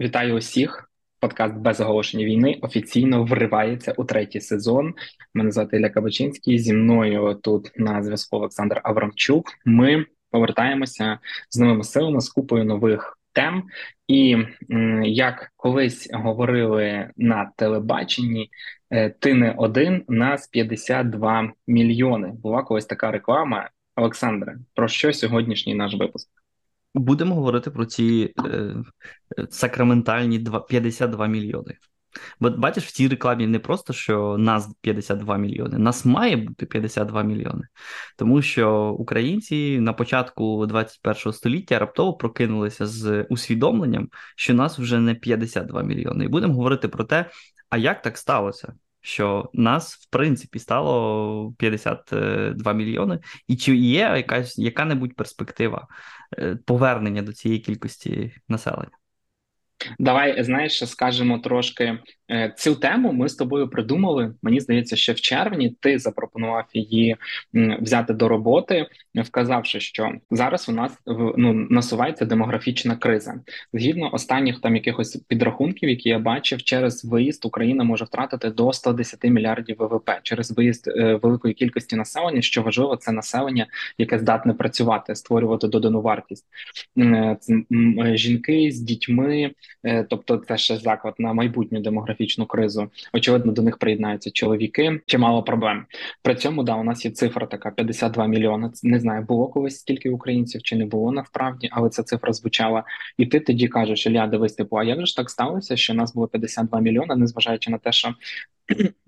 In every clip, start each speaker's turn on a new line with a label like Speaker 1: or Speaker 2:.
Speaker 1: Вітаю усіх. Подкаст без оголошення війни офіційно вривається у третій сезон. Мене звати Ілля Кабачинський. Зі мною тут на зв'язку Олександр Аврамчук. Ми повертаємося з новими силами з купою нових тем. І як колись говорили на телебаченні, е, ти не один нас 52 мільйони. Була колись така реклама. Олександре, про що сьогоднішній наш випуск?
Speaker 2: Будемо говорити про ці е, сакраментальні 2, 52 мільйони. Бо бачиш, в цій рекламі не просто що нас 52 мільйони, нас має бути 52 мільйони. Тому що українці на початку 21 століття раптово прокинулися з усвідомленням, що нас вже не 52 мільйони. І будемо говорити про те, а як так сталося? Що нас в принципі стало 52 мільйони, і чи є якась яка-небудь перспектива е, повернення до цієї кількості населення?
Speaker 1: Давай знаєш, скажемо трошки цю тему. Ми з тобою придумали. Мені здається, ще в червні ти запропонував її взяти до роботи, вказавши, що зараз у нас ну, насувається демографічна криза. Згідно останніх там якихось підрахунків, які я бачив, через виїзд Україна може втратити до 110 мільярдів ВВП через виїзд е, великої кількості населення. Що важливо, це населення, яке здатне працювати, створювати додану вартість. Е, жінки з дітьми. Е, тобто це ще заклад на майбутню демографічну кризу. Очевидно, до них приєднаються чоловіки. Чимало проблем. При цьому да у нас є цифра така: 52 мільйони. Не знаю, було колись стільки українців чи не було насправді, але ця цифра звучала. І ти тоді кажеш, Ілля, дивись, типу, а як же ж так сталося, що нас було 52 мільйони, незважаючи на те, що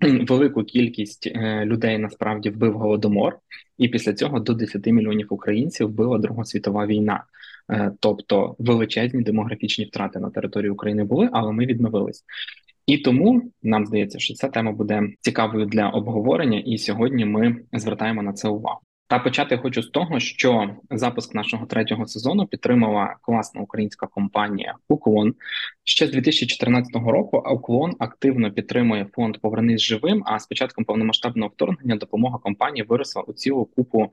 Speaker 1: велику кількість е, людей насправді вбив голодомор, і після цього до 10 мільйонів українців вбила Друга світова війна. Е, тобто величезні демографічні втрати на території України були, але ми відновились. І тому нам здається, що ця тема буде цікавою для обговорення, і сьогодні ми звертаємо на це увагу. Та почати хочу з того, що запуск нашого третього сезону підтримала класна українська компанія Уклон. Ще з 2014 року Уклон активно підтримує фонд Повернись живим. А з початком повномасштабного вторгнення допомога компанії виросла у цілу купу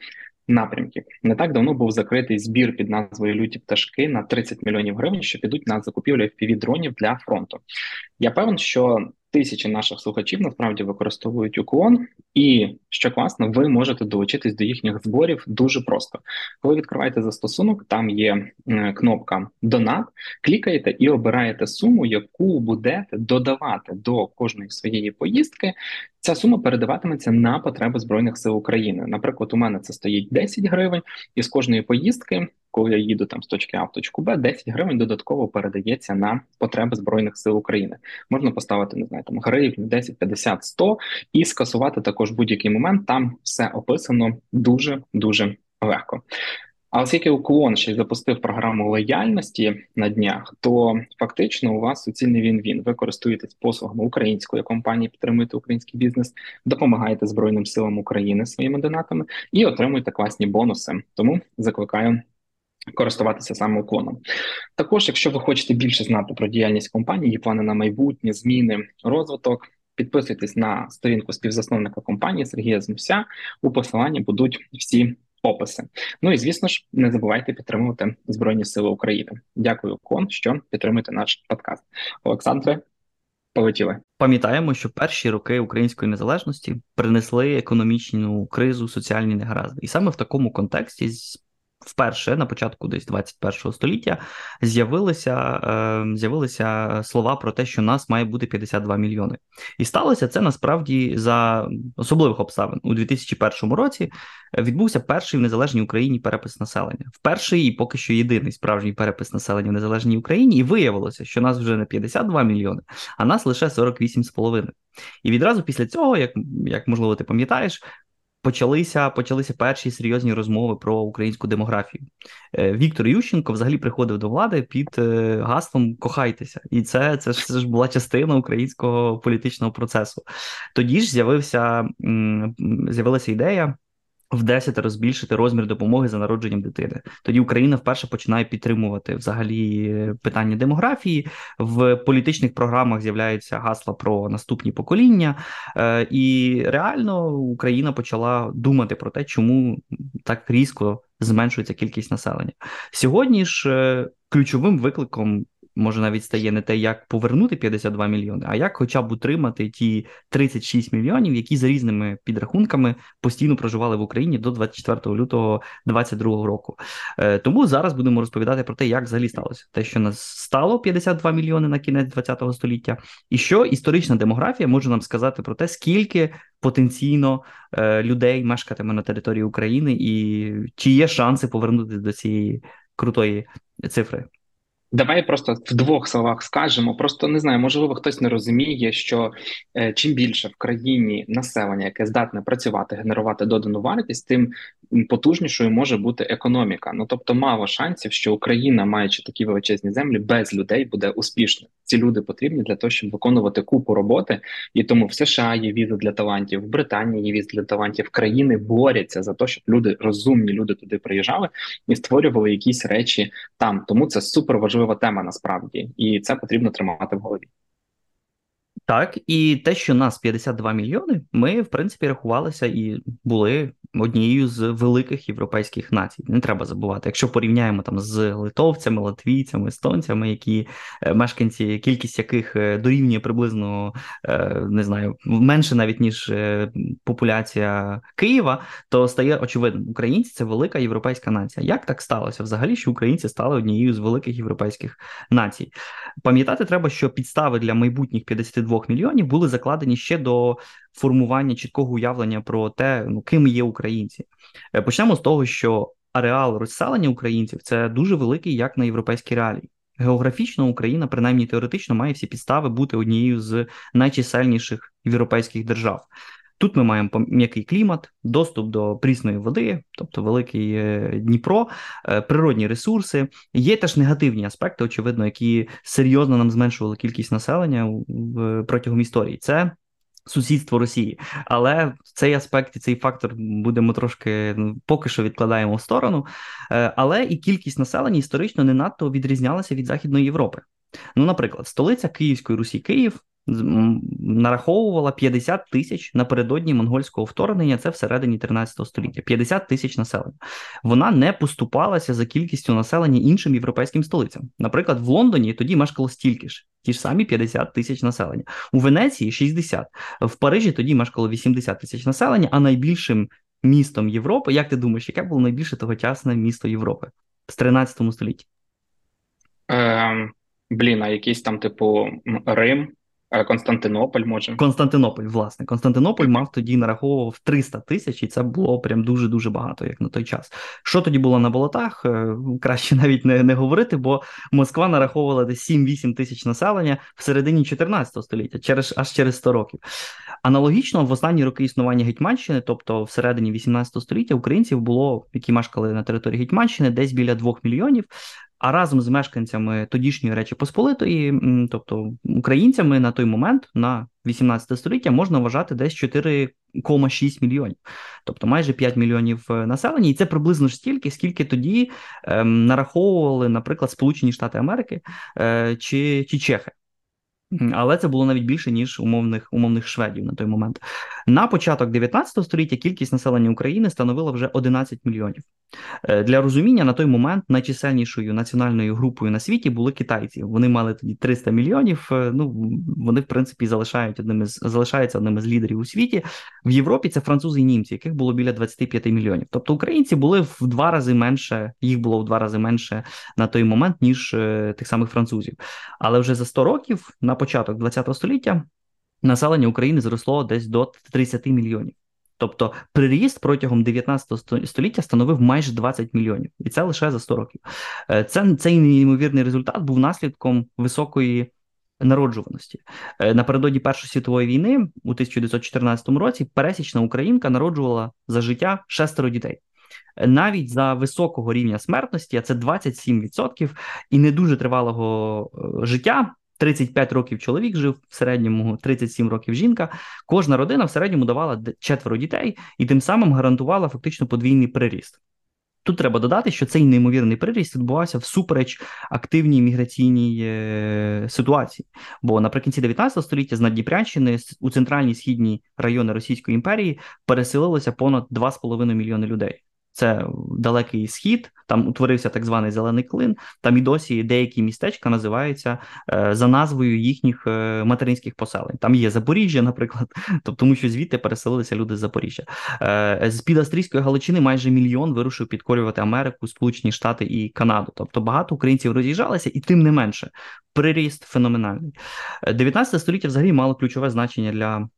Speaker 1: напрямків. Не так давно був закритий збір під назвою Люті пташки на 30 мільйонів гривень, що підуть на закупівлю fpv дронів для фронту. Я певен, що тисячі наших слухачів насправді використовують уклон, і що класно, ви можете долучитись до їхніх зборів дуже просто. Коли відкриваєте застосунок, там є кнопка Донат, клікаєте і обираєте суму, яку будете додавати до кожної своєї поїздки. Ця сума передаватиметься на потреби збройних сил України. Наприклад, у мене це стоїть 10 гривень, і з кожної поїздки коли я їду там з точки А в точку Б, 10 гривень додатково передається на потреби збройних сил України. Можна поставити не знаю, там гривень, 10, 50, 100 і скасувати також будь-який момент. Там все описано дуже дуже легко. А оскільки уклон ще й запустив програму лояльності на днях, то фактично у вас суцільний він він. Ви користуєтесь послугами української компанії, підтримуєте український бізнес, допомагаєте Збройним силам України своїми донатами і отримуєте класні бонуси. Тому закликаю користуватися саме уклоном. Також, якщо ви хочете більше знати про діяльність компанії, плани на майбутнє, зміни, розвиток, підписуйтесь на сторінку співзасновника компанії Сергія Змуся. У посиланні будуть всі описи. Ну і звісно ж, не забувайте підтримувати Збройні Сили України. Дякую, Кон, що підтримуєте наш подкаст. Олександре. Полетіли,
Speaker 2: пам'ятаємо, що перші роки української незалежності принесли економічну кризу, соціальні негаразди, і саме в такому контексті вперше на початку десь 21 століття з'явилися е, з'явилися слова про те, що нас має бути 52 мільйони, і сталося це насправді за особливих обставин у 2001 році. Відбувся перший в незалежній Україні перепис населення. Вперший і поки що єдиний справжній перепис населення в незалежній Україні, і виявилося, що нас вже не 52 мільйони, а нас лише 48,5. І відразу після цього, як як можливо ти пам'ятаєш, почалися почалися перші серйозні розмови про українську демографію. Е, Віктор Ющенко взагалі приходив до влади під е, гаслом Кохайтеся, і це це ж, це ж була частина українського політичного процесу. Тоді ж з'явився з'явилася ідея в 10 збільшити розмір допомоги за народженням дитини. Тоді Україна вперше починає підтримувати взагалі питання демографії. В політичних програмах з'являються гасла про наступні покоління, е, і реально Україна почала думати про те, чому так різко зменшується кількість населення. Сьогодні ж е, ключовим викликом може навіть стає не те, як повернути 52 мільйони, а як хоча б утримати ті 36 мільйонів, які за різними підрахунками постійно проживали в Україні до 24 лютого 2022 року. Е, тому зараз будемо розповідати про те, як взагалі сталося те, що нас стало 52 мільйони на кінець 20 століття, і що історична демографія може нам сказати про те, скільки потенційно е, людей мешкатиме на території України, і чи є шанси повернутися до цієї крутої цифри.
Speaker 1: Давай просто в двох словах скажемо. Просто не знаю, можливо, хтось не розуміє, що е, чим більше в країні населення, яке здатне працювати, генерувати додану вартість, тим потужнішою може бути економіка. Ну тобто, мало шансів, що Україна, маючи такі величезні землі, без людей буде успішною. Ці люди потрібні для того, щоб виконувати купу роботи, і тому в США є візи для талантів, в Британії є візи для талантів. Країни борються за те, щоб люди розумні люди туди приїжджали і створювали якісь речі там. Тому це супер важлива тема насправді, і це потрібно тримати в голові.
Speaker 2: Так, і те, що нас 52 мільйони, ми в принципі рахувалися і були однією з великих європейських націй. Не треба забувати. Якщо порівняємо там з литовцями, латвійцями, естонцями, які е, мешканці, кількість яких е, дорівнює приблизно е, не знаю, менше навіть ніж популяція Києва, то стає очевидним, українці це велика європейська нація. Як так сталося? Взагалі, що українці стали однією з великих європейських націй? Пам'ятати треба, що підстави для майбутніх 52 мільйонів були закладені ще до формування чіткого уявлення про те, ну ким є українці. Е, почнемо з того, що ареал розселення українців це дуже великий, як на європейській реалії. Географічно Україна, принаймні теоретично, має всі підстави бути однією з найчисельніших європейських держав. Тут ми маємо м'який клімат, доступ до прісної води, тобто великий е, Дніпро, е, природні ресурси. Є теж негативні аспекти, очевидно, які серйозно нам зменшували кількість населення протягом історії. Це Сусідство Росії, але цей аспект і цей фактор будемо трошки ну, поки що відкладаємо в сторону. Е, але і кількість населення історично не надто відрізнялася від Західної Європи. Ну, наприклад, столиця Київської Русі Київ нараховувала 50 тисяч напередодні монгольського вторгнення. Це всередині 13 століття. 50 тисяч населення. Вона не поступалася за кількістю населення іншим європейським столицям. Наприклад, в Лондоні тоді мешкало стільки ж, ті ж самі 50 тисяч населення. У Венеції 60. В Парижі тоді мешкало 80 тисяч населення, а найбільшим містом Європи, як ти думаєш, яке було найбільше тогочасне місто Європи з 13 столітті?
Speaker 1: Ем, Блін, а якийсь там, типу, Рим. Константинополь може
Speaker 2: Константинополь, власне, Константинополь мав тоді нараховував 300 тисяч, і це було прям дуже дуже багато, як на той час. Що тоді було на болотах? Е, краще навіть не не говорити, бо Москва нараховувала десь 7-8 тисяч населення в середині 14 століття, через аж через 100 років. Аналогічно, в останні роки існування Гетьманщини, тобто в середині 18 століття, українців було, які мешкали на території Гетьманщини, десь біля 2 мільйонів. А разом з мешканцями тодішньої Речі Посполитої, тобто українцями на той момент, на 18 століття, можна вважати десь 4,6 мільйонів, тобто майже 5 мільйонів е, населення, і це приблизно ж стільки, скільки тоді ем, нараховували, наприклад, Сполучені Штати Америки е, чи, чи Чехи. Але це було навіть більше ніж умовних умовних шведів на той момент. На початок 19 століття кількість населення України становила вже 11 мільйонів. Е, для розуміння на той момент найчисельнішою національною групою на світі були китайці. Вони мали тоді 300 мільйонів. Е, ну вони в принципі залишають одними з залишаються одними з лідерів у світі. В Європі це французи і німці, яких було біля 25 мільйонів. Тобто українці були в два рази менше, їх було в два рази менше на той момент, ніж е, тих самих французів. Але вже за 100 років на початок ХХ століття населення України зросло десь до 30 мільйонів. Тобто приріст протягом 19 століття становив майже 20 мільйонів, і це лише за 100 років. Е, це цей неймовірний результат був наслідком високої народжуваності. Е, напередодні Першої світової війни у 1914 році пересічна українка народжувала за життя шестеро дітей. Навіть за високого рівня смертності, а це 27%, і не дуже тривалого е, життя, 35 років чоловік жив, в середньому 37 років жінка. Кожна родина в середньому давала четверо дітей і тим самим гарантувала фактично подвійний приріст. Тут треба додати, що цей неймовірний приріст відбувався всупереч активній міграційній е, ситуації. Бо наприкінці 19 століття з Надніпрянщини у центральні східні райони Російської імперії переселилося понад 2,5 мільйони людей. Це далекий схід, там утворився так званий зелений клин. Там і досі деякі містечка називаються е, за назвою їхніх е, материнських поселень. Там є Запоріжжя, наприклад, тобто тому що звідти переселилися люди з Запоріжжя. Е, з під Австрійської Галичини майже мільйон вирушив підкорювати Америку, Сполучені Штати і Канаду. Тобто багато українців роз'їжджалися, і тим не менше приріст феноменальний. 19 століття взагалі мало ключове значення для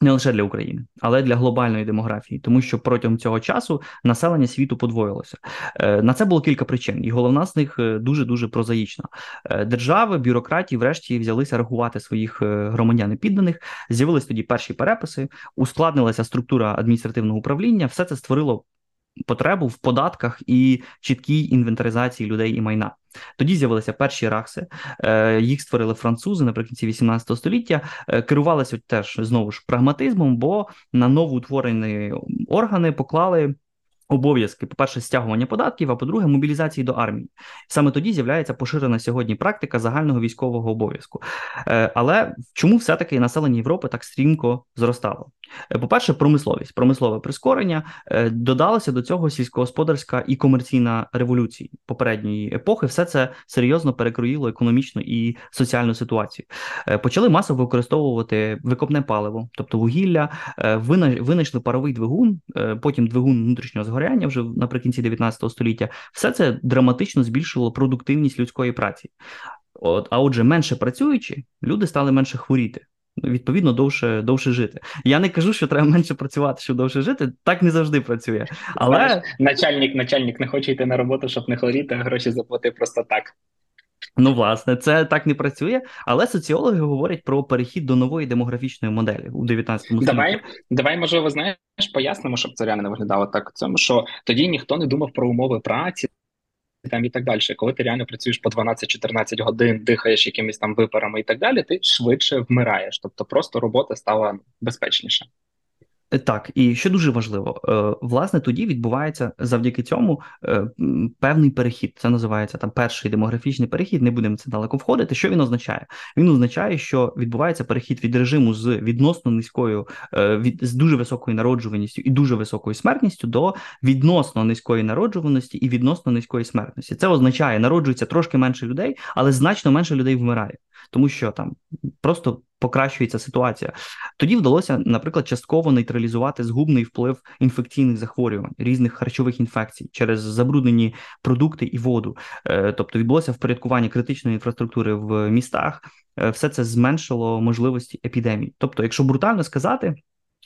Speaker 2: не лише для України, але для глобальної демографії, тому що протягом цього часу населення світу подвоїлося. Е, на це було кілька причин, і головна з них дуже дуже прозаїчна. Е, держави, бюрократії, врешті взялися рахувати своїх е, громадян і підданих. З'явились тоді перші переписи, ускладнилася структура адміністративного управління. Все це створило потребу в податках і чіткій інвентаризації людей і майна. Тоді з'явилися перші ракси, е, їх створили французи наприкінці 18 століття. Е, керувалися теж знову ж прагматизмом, бо на новоутворені органи поклали обов'язки, по-перше, стягування податків, а по-друге, мобілізації до армії. Саме тоді з'являється поширена сьогодні практика загального військового обов'язку. Е, але чому все-таки населення Європи так стрімко зростало? Е, по-перше, промисловість, промислове прискорення е, додалося до цього сільськогосподарська і комерційна революції попередньої епохи. Все це серйозно перекроїло економічну і соціальну ситуацію. Почали масово використовувати викопне паливо, тобто вугілля, винайшли паровий двигун, потім двигун внутрішнього згоряння вже наприкінці 19 століття. Все це драматично збільшило продуктивність людської праці. От, А отже, менше працюючи, люди стали менше хворіти. Відповідно, довше довше жити. Я не кажу, що треба менше працювати, щоб довше жити. Так не завжди працює. Але Знаєш,
Speaker 1: начальник, начальник не хоче йти на роботу, щоб не хворіти, а гроші заплатив просто так.
Speaker 2: Ну, власне, це так не працює, але соціологи говорять про перехід до нової демографічної моделі у 19 столітті.
Speaker 1: Давай, давай, можливо, знаєш, пояснимо, щоб це реально не виглядало так. Цьому що тоді ніхто не думав про умови праці. Там і так далі, коли ти реально працюєш по 12-14 годин, дихаєш якимись там випарами і так далі, ти швидше вмираєш. Тобто просто робота стала безпечніша.
Speaker 2: Е, так, і що дуже важливо, е, власне, тоді відбувається завдяки цьому е, певний перехід. Це називається там перший демографічний перехід. Не будемо це далеко входити. Що він означає? Він означає, що відбувається перехід від режиму з відносно низькою, від з дуже високою народжуваністю і дуже високою смертністю до відносно низької народжуваності і відносно низької смертності. Це означає, народжується трошки менше людей, але значно менше людей вмирає, тому що там просто покращується ситуація. Тоді вдалося, наприклад, частково нейтралізувати згубний вплив інфекційних захворювань, різних харчових інфекцій через забруднені продукти і воду. Е, тобто відбулося впорядкування критичної інфраструктури в містах. Е, все це зменшило можливості епідемії. Тобто, якщо брутально сказати.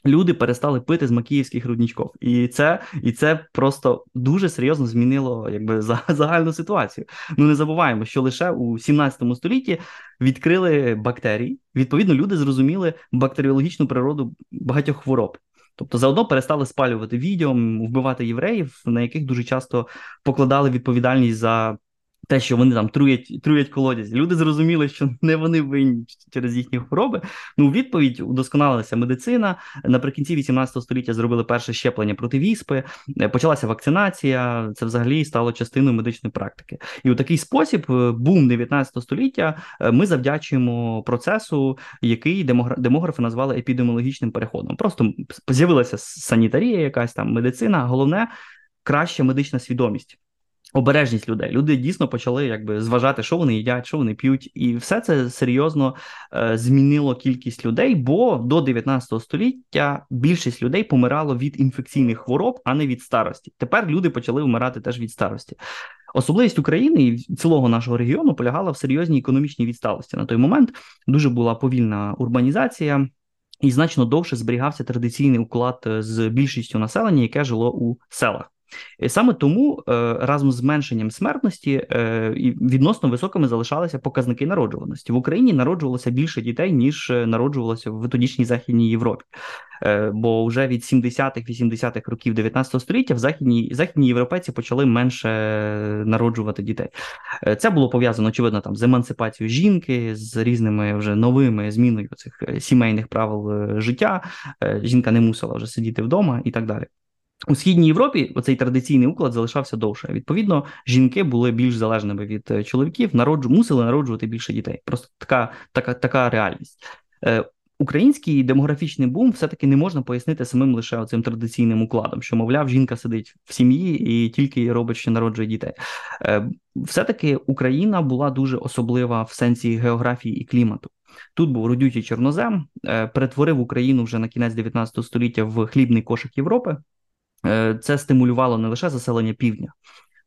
Speaker 2: Люди перестали пити з макіївських рудничків, і це і це просто дуже серйозно змінило якби загальну ситуацію. Ну не забуваємо, що лише у 17 столітті відкрили бактерії. Відповідно, люди зрозуміли бактеріологічну природу багатьох хвороб. Тобто заодно перестали спалювати відео, вбивати євреїв, на яких дуже часто покладали відповідальність за те, що вони там труять труять колодязь. Люди зрозуміли, що не вони винні через їхні хвороби. Ну, відповідь удосконалилася медицина. Наприкінці 18 століття зробили перше щеплення проти віспи, е, почалася вакцинація. Це взагалі стало частиною медичної практики. І у такий спосіб, е, бум 19 століття, е, ми завдячуємо процесу, який демографи назвали епідеміологічним переходом. Просто з'явилася санітарія, якась там медицина. Головне краща медична свідомість обережність людей. Люди дійсно почали якби зважати, що вони їдять, що вони п'ють, і все це серйозно е, змінило кількість людей. Бо до 19 століття більшість людей помирало від інфекційних хвороб, а не від старості. Тепер люди почали вмирати теж від старості. Особливість України і цілого нашого регіону полягала в серйозній економічній відсталості. На той момент дуже була повільна урбанізація. І значно довше зберігався традиційний уклад е, з більшістю населення, яке жило у селах. І Саме тому е, разом з зменшенням смертності е, відносно високими залишалися показники народжуваності в Україні. Народжувалося більше дітей ніж е, народжувалося в тодішній західній Європі. Бо вже від 70-х-80-х років 19 століття в західній західні європейці почали менше народжувати дітей. Це було пов'язано очевидно там з емансипацією жінки, з різними вже новими зміною цих сімейних правил життя. Жінка не мусила вже сидіти вдома і так далі. У східній Європі оцей традиційний уклад залишався довше. Відповідно, жінки були більш залежними від е, чоловіків, народжу мусили народжувати більше дітей. Просто така така, така реальність. Е, Український демографічний бум все-таки не можна пояснити самим лише цим традиційним укладом, що, мовляв, жінка сидить в сім'ї і тільки робить, що народжує дітей. Е, все-таки Україна була дуже особлива в сенсі географії і клімату. Тут був родючий чорнозем, перетворив Україну вже на кінець 19 століття в хлібний кошик Європи. Е, це стимулювало не лише заселення півдня,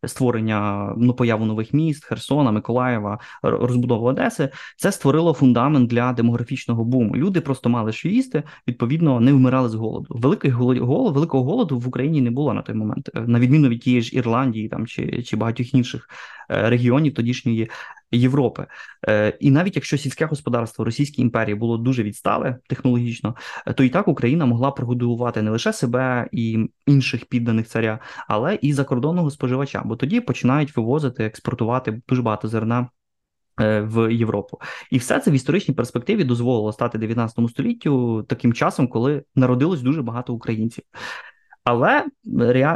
Speaker 2: створення ну появу нових міст, Херсона, Миколаєва, розбудову Одеси, це створило фундамент для демографічного буму. Люди просто мали що їсти, відповідно, не вмирали з голоду. Великий голод, великого голоду в Україні не було на той момент, на відміну від тієї ж Ірландії, там чи чи багатьох інших е, регіонів тодішньої Європи. Е, і навіть якщо сільське господарство Російської імперії було дуже відстале технологічно, е, то і так Україна могла прогодувати не лише себе і інших підданих царя, але і закордонного споживача, бо тоді починають вивозити, експортувати дуже багато зерна. Е, в Європу, і все це в історичній перспективі дозволило стати 19 століттю таким часом, коли народилось дуже багато українців. Але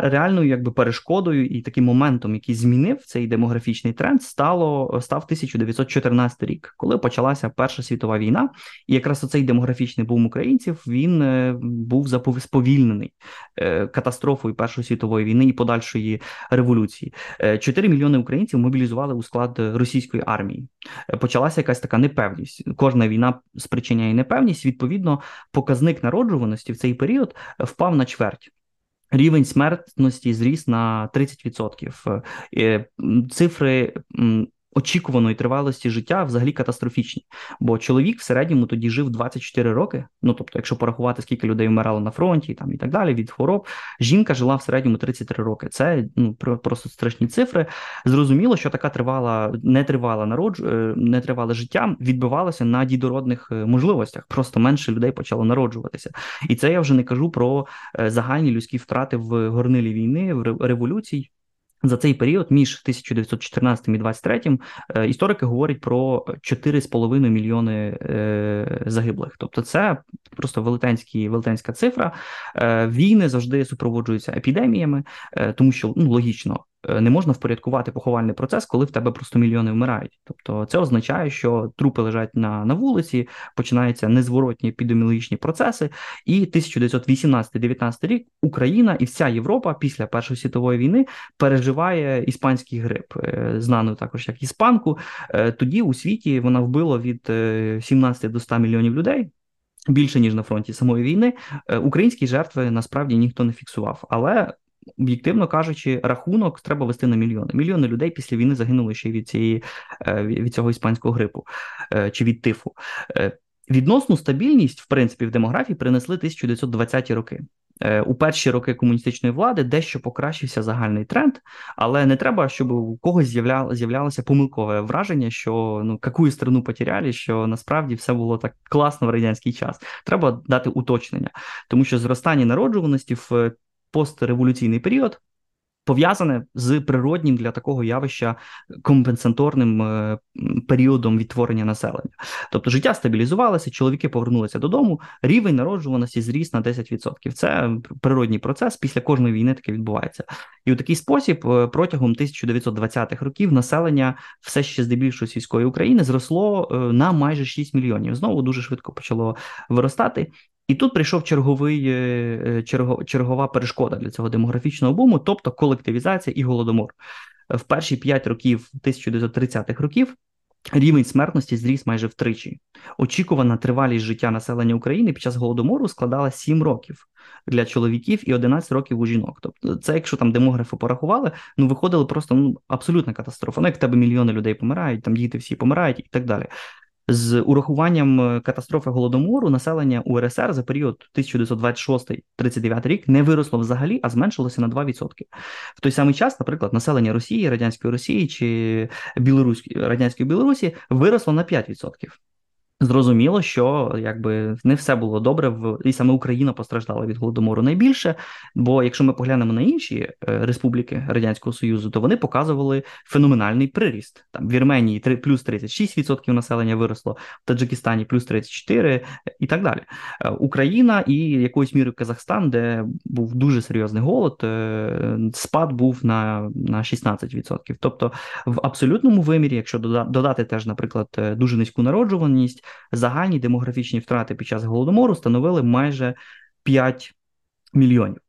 Speaker 2: реальною якби перешкодою і таким моментом, який змінив цей демографічний тренд, стало став 1914 рік, коли почалася Перша світова війна, і якраз оцей демографічний бум українців він е, був сповільнений е, катастрофою Першої світової війни і подальшої революції. 4 е, мільйони українців мобілізували у склад російської армії. Почалася якась така непевність. Кожна війна спричиняє непевність. Відповідно, показник народжуваності в цей період впав на чверть. Рівень смертності зріс на 30%. Е, цифри очікуваної тривалості життя взагалі катастрофічні. Бо чоловік в середньому тоді жив 24 роки. Ну тобто, якщо порахувати, скільки людей вмирало на фронті, там і так далі, від хвороб, жінка жила в середньому 33 роки. Це ну просто страшні цифри. Зрозуміло, що така тривала, нетривала народж... Е, нетривале життя відбивалося на дідородних е, можливостях. Просто менше людей почало народжуватися. І це я вже не кажу про е, загальні людські втрати в горнилі війни, в революцій. За цей період між 1914 і 23 е, історики говорять про 4,5 мільйони е, загиблих. Тобто, це просто велетенські, велетенська цифра. Е, війни завжди супроводжуються епідеміями, тому що ну логічно не можна впорядкувати поховальний процес, коли в тебе просто мільйони вмирають. Тобто це означає, що трупи лежать на на вулиці, починаються незворотні епідеміологічні процеси. І 1918-19 рік Україна і вся Європа після Першої світової війни переживає іспанський грип, е, знану також як іспанку. Е, тоді у світі вона вбила від 17 до 100 мільйонів людей. Більше ніж на фронті самої війни, українські жертви насправді ніхто не фіксував, але об'єктивно кажучи, рахунок треба вести на мільйони. Мільйони людей після війни загинули ще від цієї е, від цього іспанського грипу е, чи від тифу. Е, відносну стабільність, в принципі, в демографії принесли 1920-ті роки. У перші роки комуністичної влади дещо покращився загальний тренд, але не треба, щоб у когось з'являлося помилкове враження, що ну яку страну потеряли, що насправді все було так класно в радянський час. Треба дати уточнення, тому що зростання народжуваності в постреволюційний період. Пов'язане з природнім для такого явища компенсаторним е, періодом відтворення населення, тобто життя стабілізувалося, чоловіки повернулися додому, рівень народжуваності зріс на 10%. Це природній процес. Після кожної війни таке відбувається, і у такий спосіб е, протягом 1920-х років населення все ще здебільшого сільської України зросло е, на майже 6 мільйонів. Знову дуже швидко почало виростати, і тут прийшов черговий е, е, черго, чергова перешкода для цього демографічного буму, тобто колективізація і голодомор. В перші п'ять років 1930-х років рівень смертності зріс майже втричі. Очікувана тривалість життя населення України під час голодомору складала 7 років для чоловіків і 11 років у жінок. Тобто, це, якщо там демографи порахували, ну виходило просто ну абсолютна катастрофа. Ну, як в тебе мільйони людей помирають, там діти всі помирають і так далі. З урахуванням е, катастрофи голодомору населення УРСР за період 1926-39 рік не виросло взагалі, а зменшилося на 2%. В той самий час, наприклад, населення Росії, радянської Росії чи Білоруської радянської Білорусі виросло на 5%. Зрозуміло, що якби не все було добре, в і саме Україна постраждала від голодомору найбільше. Бо якщо ми поглянемо на інші е, республіки Радянського Союзу, то вони показували феноменальний приріст. Там в Вірменії 3, плюс 36% населення виросло, в Таджикистані плюс 34% і так далі. Е, Україна і якоюсь мірою Казахстан, де був дуже серйозний голод, е, спад був на на 16%. Тобто в абсолютному вимірі, якщо додати теж, наприклад, дуже низьку народжуваність загальні демографічні втрати під час голодомору становили майже 5 мільйонів.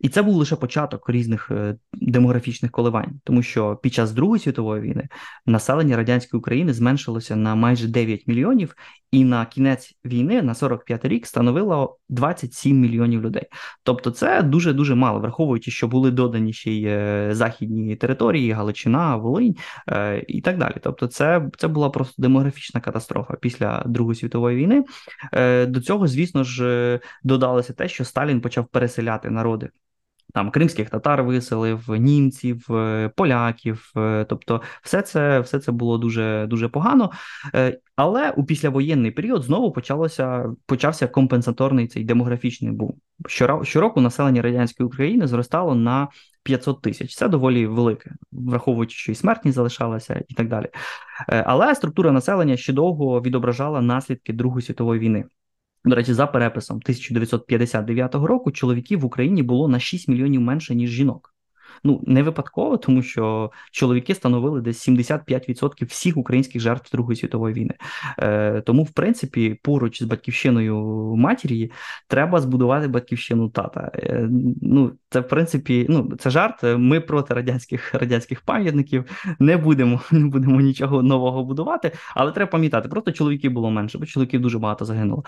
Speaker 2: І це був лише початок різних е, демографічних коливань, тому що під час Другої світової війни населення радянської України зменшилося на майже 9 мільйонів, і на кінець війни на 45 рік становило 27 мільйонів людей. Тобто, це дуже дуже мало, враховуючи, що були додані ще й е, західні території, Галичина, Волинь е, і так далі. Тобто, це це була просто демографічна катастрофа після Другої світової війни. До цього, звісно ж, додалося те, що Сталін почав переселяти народи. Там кримських татар виселив, німців, е, поляків, е, тобто, все це все це було дуже дуже погано. Е, але у післявоєнний період знову почалося почався компенсаторний цей демографічний бум. Щороку населення радянської України зростало на 500 тисяч. Це доволі велике, враховуючи, що і смертність залишалася, і так далі. Але структура населення ще довго відображала наслідки Другої світової війни. До речі, за переписом 1959 року чоловіків в Україні було на 6 мільйонів менше ніж жінок. Ну не випадково, тому що чоловіки становили десь 75% всіх українських жертв Другої світової війни. Е, Тому, в принципі, поруч з батьківщиною матері треба збудувати батьківщину тата. Е, Ну, це в принципі, ну це жарт. Ми проти радянських радянських пам'ятників не будемо не будемо нічого нового будувати, але треба пам'ятати, просто чоловіків було менше, бо чоловіків дуже багато загинуло.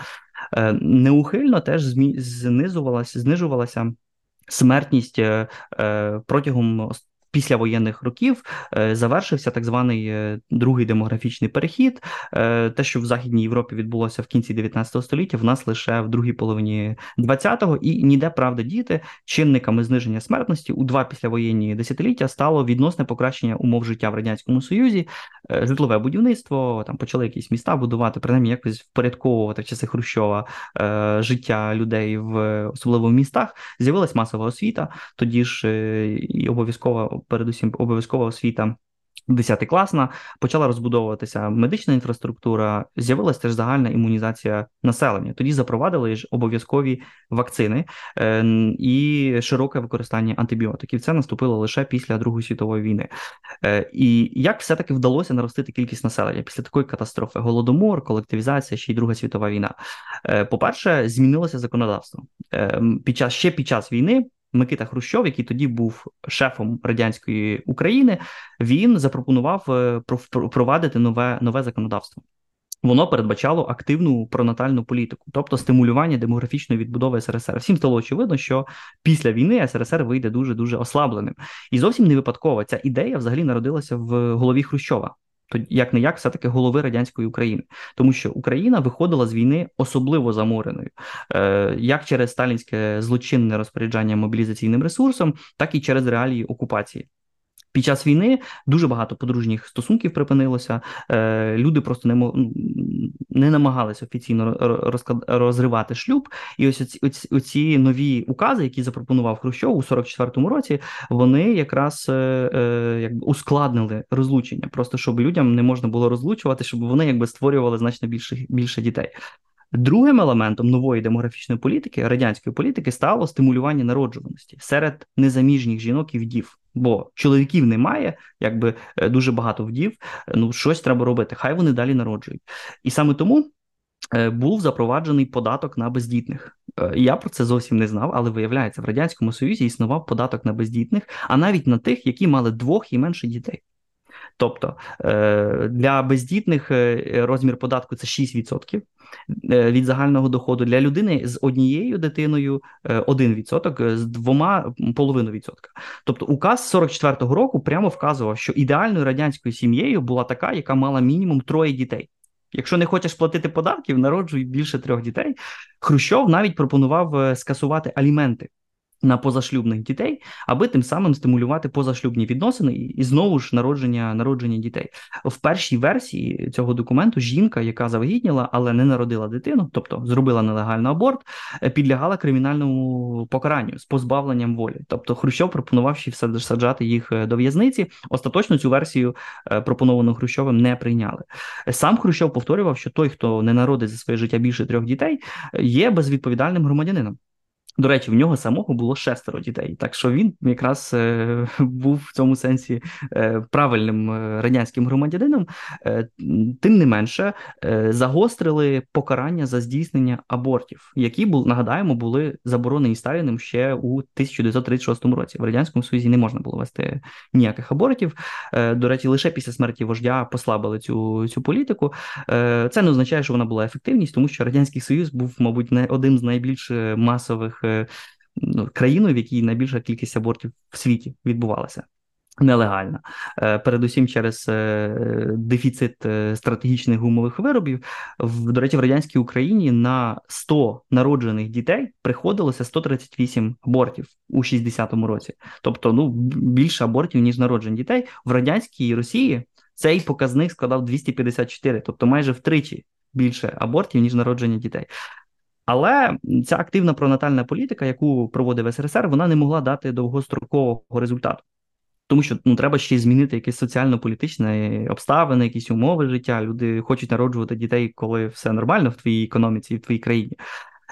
Speaker 2: Е, Неухильно теж змі... знизувалася, знижувалася смертність е, протягом післявоєнних років е, завершився так званий е, другий демографічний перехід. Е, те, що в Західній Європі відбулося в кінці 19 століття, в нас лише в другій половині 20-го, і ніде правда діти чинниками зниження смертності у два післявоєнні десятиліття стало відносне покращення умов життя в радянському союзі, житлове будівництво. Там почали якісь міста будувати, принаймні якось впорядковувати в часи Хрущова життя людей в особливо в містах. З'явилась масова освіта, тоді ж і обов'язково передусім обов'язкова освіта. Десятикласна почала розбудовуватися медична інфраструктура, з'явилася теж загальна імунізація населення. Тоді запровадили ж обов'язкові вакцини е, і широке використання антибіотиків. Це наступило лише після Другої світової війни. Е, і як все-таки вдалося наростити кількість населення після такої катастрофи? Голодомор, колективізація, ще й Друга світова війна. Е, по-перше, змінилося законодавство під час ще під час війни. Микита Хрущов, який тоді був шефом радянської України, він запропонував е, впровадити нове нове законодавство. Воно передбачало активну пронатальну політику, тобто стимулювання демографічної відбудови СРСР. Всім стало очевидно, що після війни СРСР вийде дуже дуже ослабленим, і зовсім не випадково ця ідея взагалі народилася в голові Хрущова як не як все-таки голови радянської України, тому що Україна виходила з війни особливо замореною, е, як через сталінське злочинне розпоряджання мобілізаційним ресурсом, так і через реалії окупації. Під час війни дуже багато подружніх стосунків припинилося. Е, Люди просто не не намагалися офіційно розривати шлюб. І ось оці, оці, оці нові укази, які запропонував Хрущов у 44-му році, вони якраз е, е, якби ускладнили розлучення, просто щоб людям не можна було розлучувати, щоб вони якби створювали значно більше більше дітей. Другим елементом нової демографічної політики, радянської політики, стало стимулювання народжуваності серед незаміжніх жінок і вдів. Бо чоловіків немає, якби е, дуже багато вдів. Е, ну щось треба робити. Хай вони далі народжують, і саме тому. Е, був запроваджений податок на бездітних. Я про це зовсім не знав, але виявляється, в радянському союзі існував податок на бездітних, а навіть на тих, які мали двох і менше дітей. Тобто для бездітних розмір податку це 6%, Е, від загального доходу для людини з однією дитиною 1%, е, з двома половиною відсотка. Тобто указ 44-го року прямо вказував, що ідеальною радянською сім'єю була така, яка мала мінімум троє дітей. Якщо не хочеш платити податків, народжуй більше трьох дітей. Хрущов навіть пропонував е, скасувати аліменти на позашлюбних дітей, аби тим самим стимулювати позашлюбні відносини і знову ж народження народження дітей в першій версії цього документу. Жінка, яка завагітніла, але не народила дитину, тобто зробила нелегальний аборт, е, підлягала кримінальному покаранню з позбавленням волі. Тобто, Хрущов пропонував ще саджати їх е, до в'язниці. Остаточно цю версію е, пропоновану Хрущовим не прийняли. Сам Хрущов повторював, що той, хто не народить за своє життя більше трьох дітей, є безвідповідальним громадянином. До речі, в нього самого було шестеро дітей, так що він якраз е, був в цьому сенсі е, правильним е, радянським громадянином. Тим не менше, загострили покарання за здійснення абортів, які нагадаємо, були заборонені Сталіним ще у 1936 році. В радянському Союзі не можна було вести ніяких абортів. До речі, лише після смерті вождя послабили цю цю політику. Це не означає, що вона була ефективність, тому що радянський союз був, мабуть, не один з найбільш масових. Е, ну, країною, в якій найбільша кількість абортів в світі відбувалася. Нелегальна, е, передусім через е, дефіцит стратегічних гумових виробів. До речі, в радянській Україні на 100 народжених дітей приходилося 138 абортів у 60-му році. Тобто, ну більше абортів ніж народжень дітей в радянській Росії. Цей показник складав 254, тобто майже втричі більше абортів ніж народження дітей. Але ця активна пронатальна політика, яку проводив СРСР, вона не могла дати довгострокового результату. Тому що ну треба ще змінити якісь соціально-політичні обставини, якісь умови життя. Люди хочуть народжувати дітей, коли все нормально в твоїй економіці, в твоїй країні.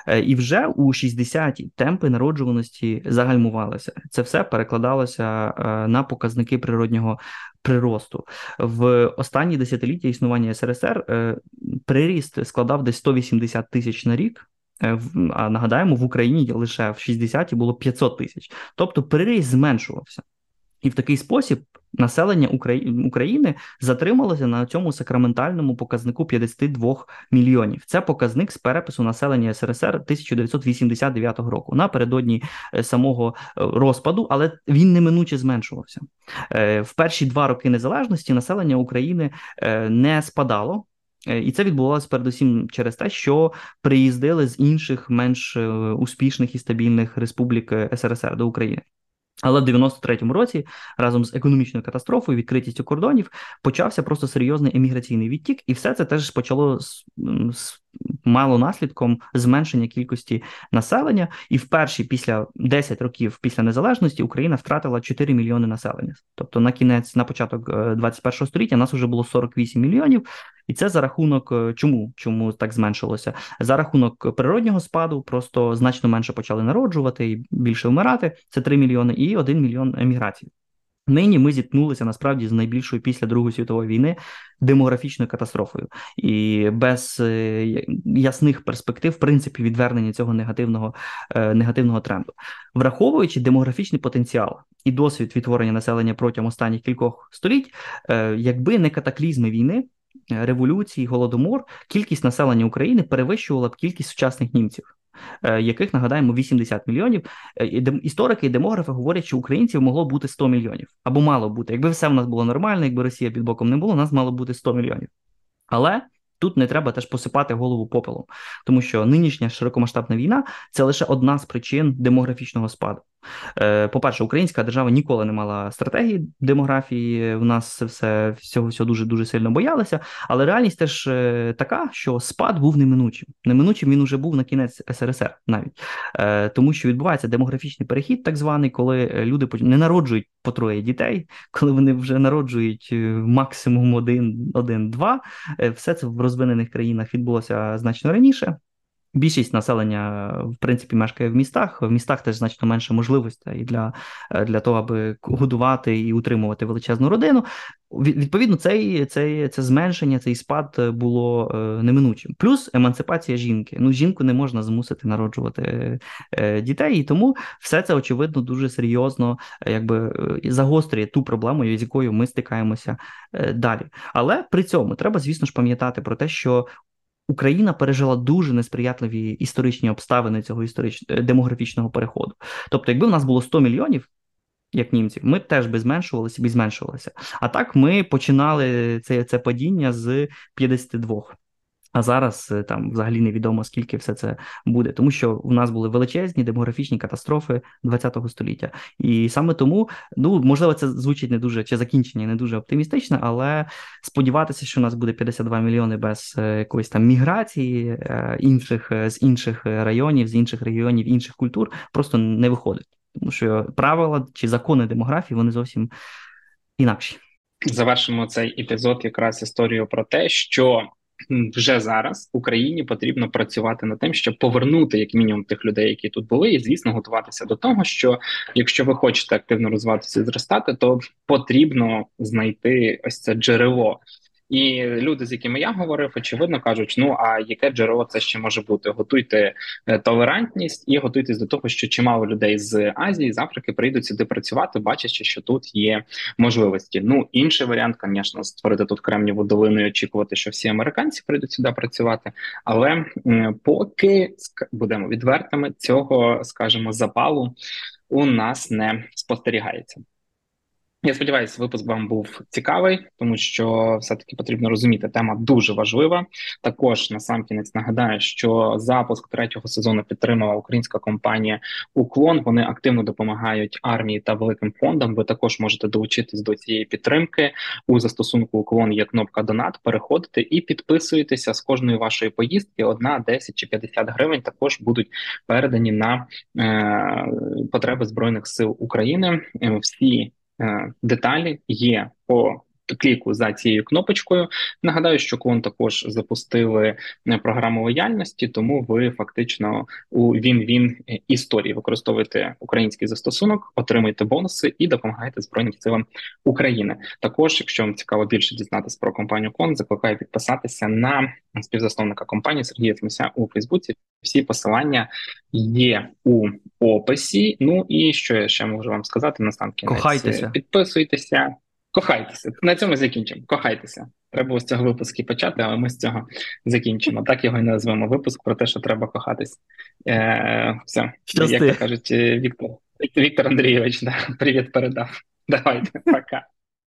Speaker 2: Е, і вже у 60-ті темпи народжуваності загальмувалися. Це все перекладалося е, на показники природнього приросту. В останні десятиліття існування СРСР е, приріст складав десь 180 тисяч на рік. Е, а нагадаємо, в Україні лише в 60-ті було 500 тисяч. Тобто переріз зменшувався. І в такий спосіб населення України затрималося на цьому сакраментальному показнику 52 мільйонів. Це показник з перепису населення СРСР 1989 року напередодні е, самого е, розпаду, але він неминуче зменшувався. В перші два роки незалежності населення України не спадало. Е, і це відбувалося передусім через те, що приїздили з інших менш е, успішних і стабільних республік е, СРСР до України. Але в 93-му році разом з економічною катастрофою, відкритістю кордонів, почався просто серйозний еміграційний відтік, і все це теж почало мало наслідком зменшення кількості населення. І в перші після 10 років після незалежності Україна втратила 4 мільйони населення. Тобто на кінець, на початок 21-го століття, нас вже було 48 мільйонів. І це за рахунок е, чому чому так зменшилося? За рахунок природнього спаду, просто значно менше почали народжувати і більше вмирати. Це 3 мільйони і 1 мільйон еміграцій. Нині ми зіткнулися насправді з найбільшою після Другої світової війни демографічною катастрофою, і без е, ясних перспектив, в принципі, відвернення цього негативного е, негативного тренду, враховуючи демографічний потенціал і досвід відтворення населення протягом останніх кількох століть, якби не катаклізми війни. Е, революції, голодомор, кількість населення України перевищувала б кількість сучасних німців. Е, яких нагадаємо 80 мільйонів. Е, історики і демографи говорять, що українців могло бути 100 мільйонів або мало бути. Якби все в нас було нормально, якби Росія під боком не було, у нас мало бути 100 мільйонів. Але Тут не треба теж посипати голову попелом, тому що нинішня широкомасштабна війна це лише одна з причин демографічного спаду. Е, по-перше, українська держава ніколи не мала стратегії демографії. В нас все всього всього дуже дуже сильно боялися. Але реальність теж е, така, що спад був неминучим. Неминучим він уже був на кінець СРСР навіть е, тому, що відбувається демографічний перехід, так званий, коли люди не народжують по троє дітей, коли вони вже народжують максимум один, один-два. Все це в розвинених країнах відбулося значно раніше. Більшість населення, в принципі, мешкає в містах. В містах теж значно менше можливостей для для того, аби годувати і утримувати величезну родину. Відповідно, цей, цей, це зменшення, цей спад було е, неминучим. Плюс емансипація жінки. Ну, жінку не можна змусити народжувати е, дітей, і тому все це очевидно дуже серйозно якби е, загострює ту проблему, з якою ми стикаємося е, далі. Але при цьому треба, звісно ж, пам'ятати про те, що Україна пережила дуже несприятливі історичні обставини цього історич... Е, демографічного переходу. Тобто, якби в нас було 100 мільйонів, як німців, ми теж би зменшувалися, би зменшувалися. А так ми починали це це падіння з 52. А зараз е, там взагалі невідомо скільки все це буде, тому що у нас були величезні демографічні катастрофи ХХ століття, і саме тому ну можливо це звучить не дуже чи закінчення не дуже оптимістично, але сподіватися, що у нас буде 52 мільйони без е, якоїсь там міграції е, інших з інших районів, з інших регіонів, інших культур просто не виходить, тому що правила чи закони демографії вони зовсім інакші.
Speaker 1: Завершимо цей епізод якраз історію про те, що вже зараз Україні потрібно працювати над тим, щоб повернути як мінімум тих людей, які тут були, і звісно, готуватися до того, що якщо ви хочете активно розвиватися і зростати, то потрібно знайти ось це джерело і люди, з якими я говорив, очевидно кажуть: ну а яке джерело це ще може бути? Готуйте е, толерантність і готуйтесь до того, що чимало людей з Азії, з Африки прийдуть сюди працювати, бачачи, що тут є можливості. Ну інший варіант, звісно, створити тут Кремніву долину і очікувати, що всі американці прийдуть сюди працювати. Але поки будемо відвертими, цього скажімо, запалу у нас не спостерігається. Я сподіваюся, випуск вам був цікавий, тому що все-таки потрібно розуміти, тема дуже важлива. Також на сам кінець нагадаю, що запуск третього сезону підтримала українська компанія Уклон. Вони активно допомагають армії та великим фондам. Ви також можете долучитись до цієї підтримки. У застосунку Уклон є кнопка Донат. Переходите і підписуєтеся з кожної вашої поїздки. Одна, 10 чи 50 гривень також будуть передані на е, потреби збройних сил України. Всі деталі є по кліку за цією кнопочкою. Нагадаю, що клон також запустили е, програму лояльності, тому ви фактично у він-він історії використовуєте український застосунок, отримуєте бонуси і допомагаєте Збройним силам України. Також, якщо вам цікаво більше дізнатися про компанію Клон, закликаю підписатися на співзасновника компанії Сергія Тмися у Фейсбуці. Всі посилання є у описі. Ну і що я ще можу вам сказати на сам кінець.
Speaker 2: Кохайтеся.
Speaker 1: підписуйтеся. Кохайтеся. На цьому закінчимо. Кохайтеся. Треба з цього випуску почати, але ми з цього закінчимо. Так його і назвемо. Випуск про те, що треба кохатись. Е, Все, Щасти. як кажуть, Віктор Віктор Андрійович, да, привіт передав. Давайте, пока.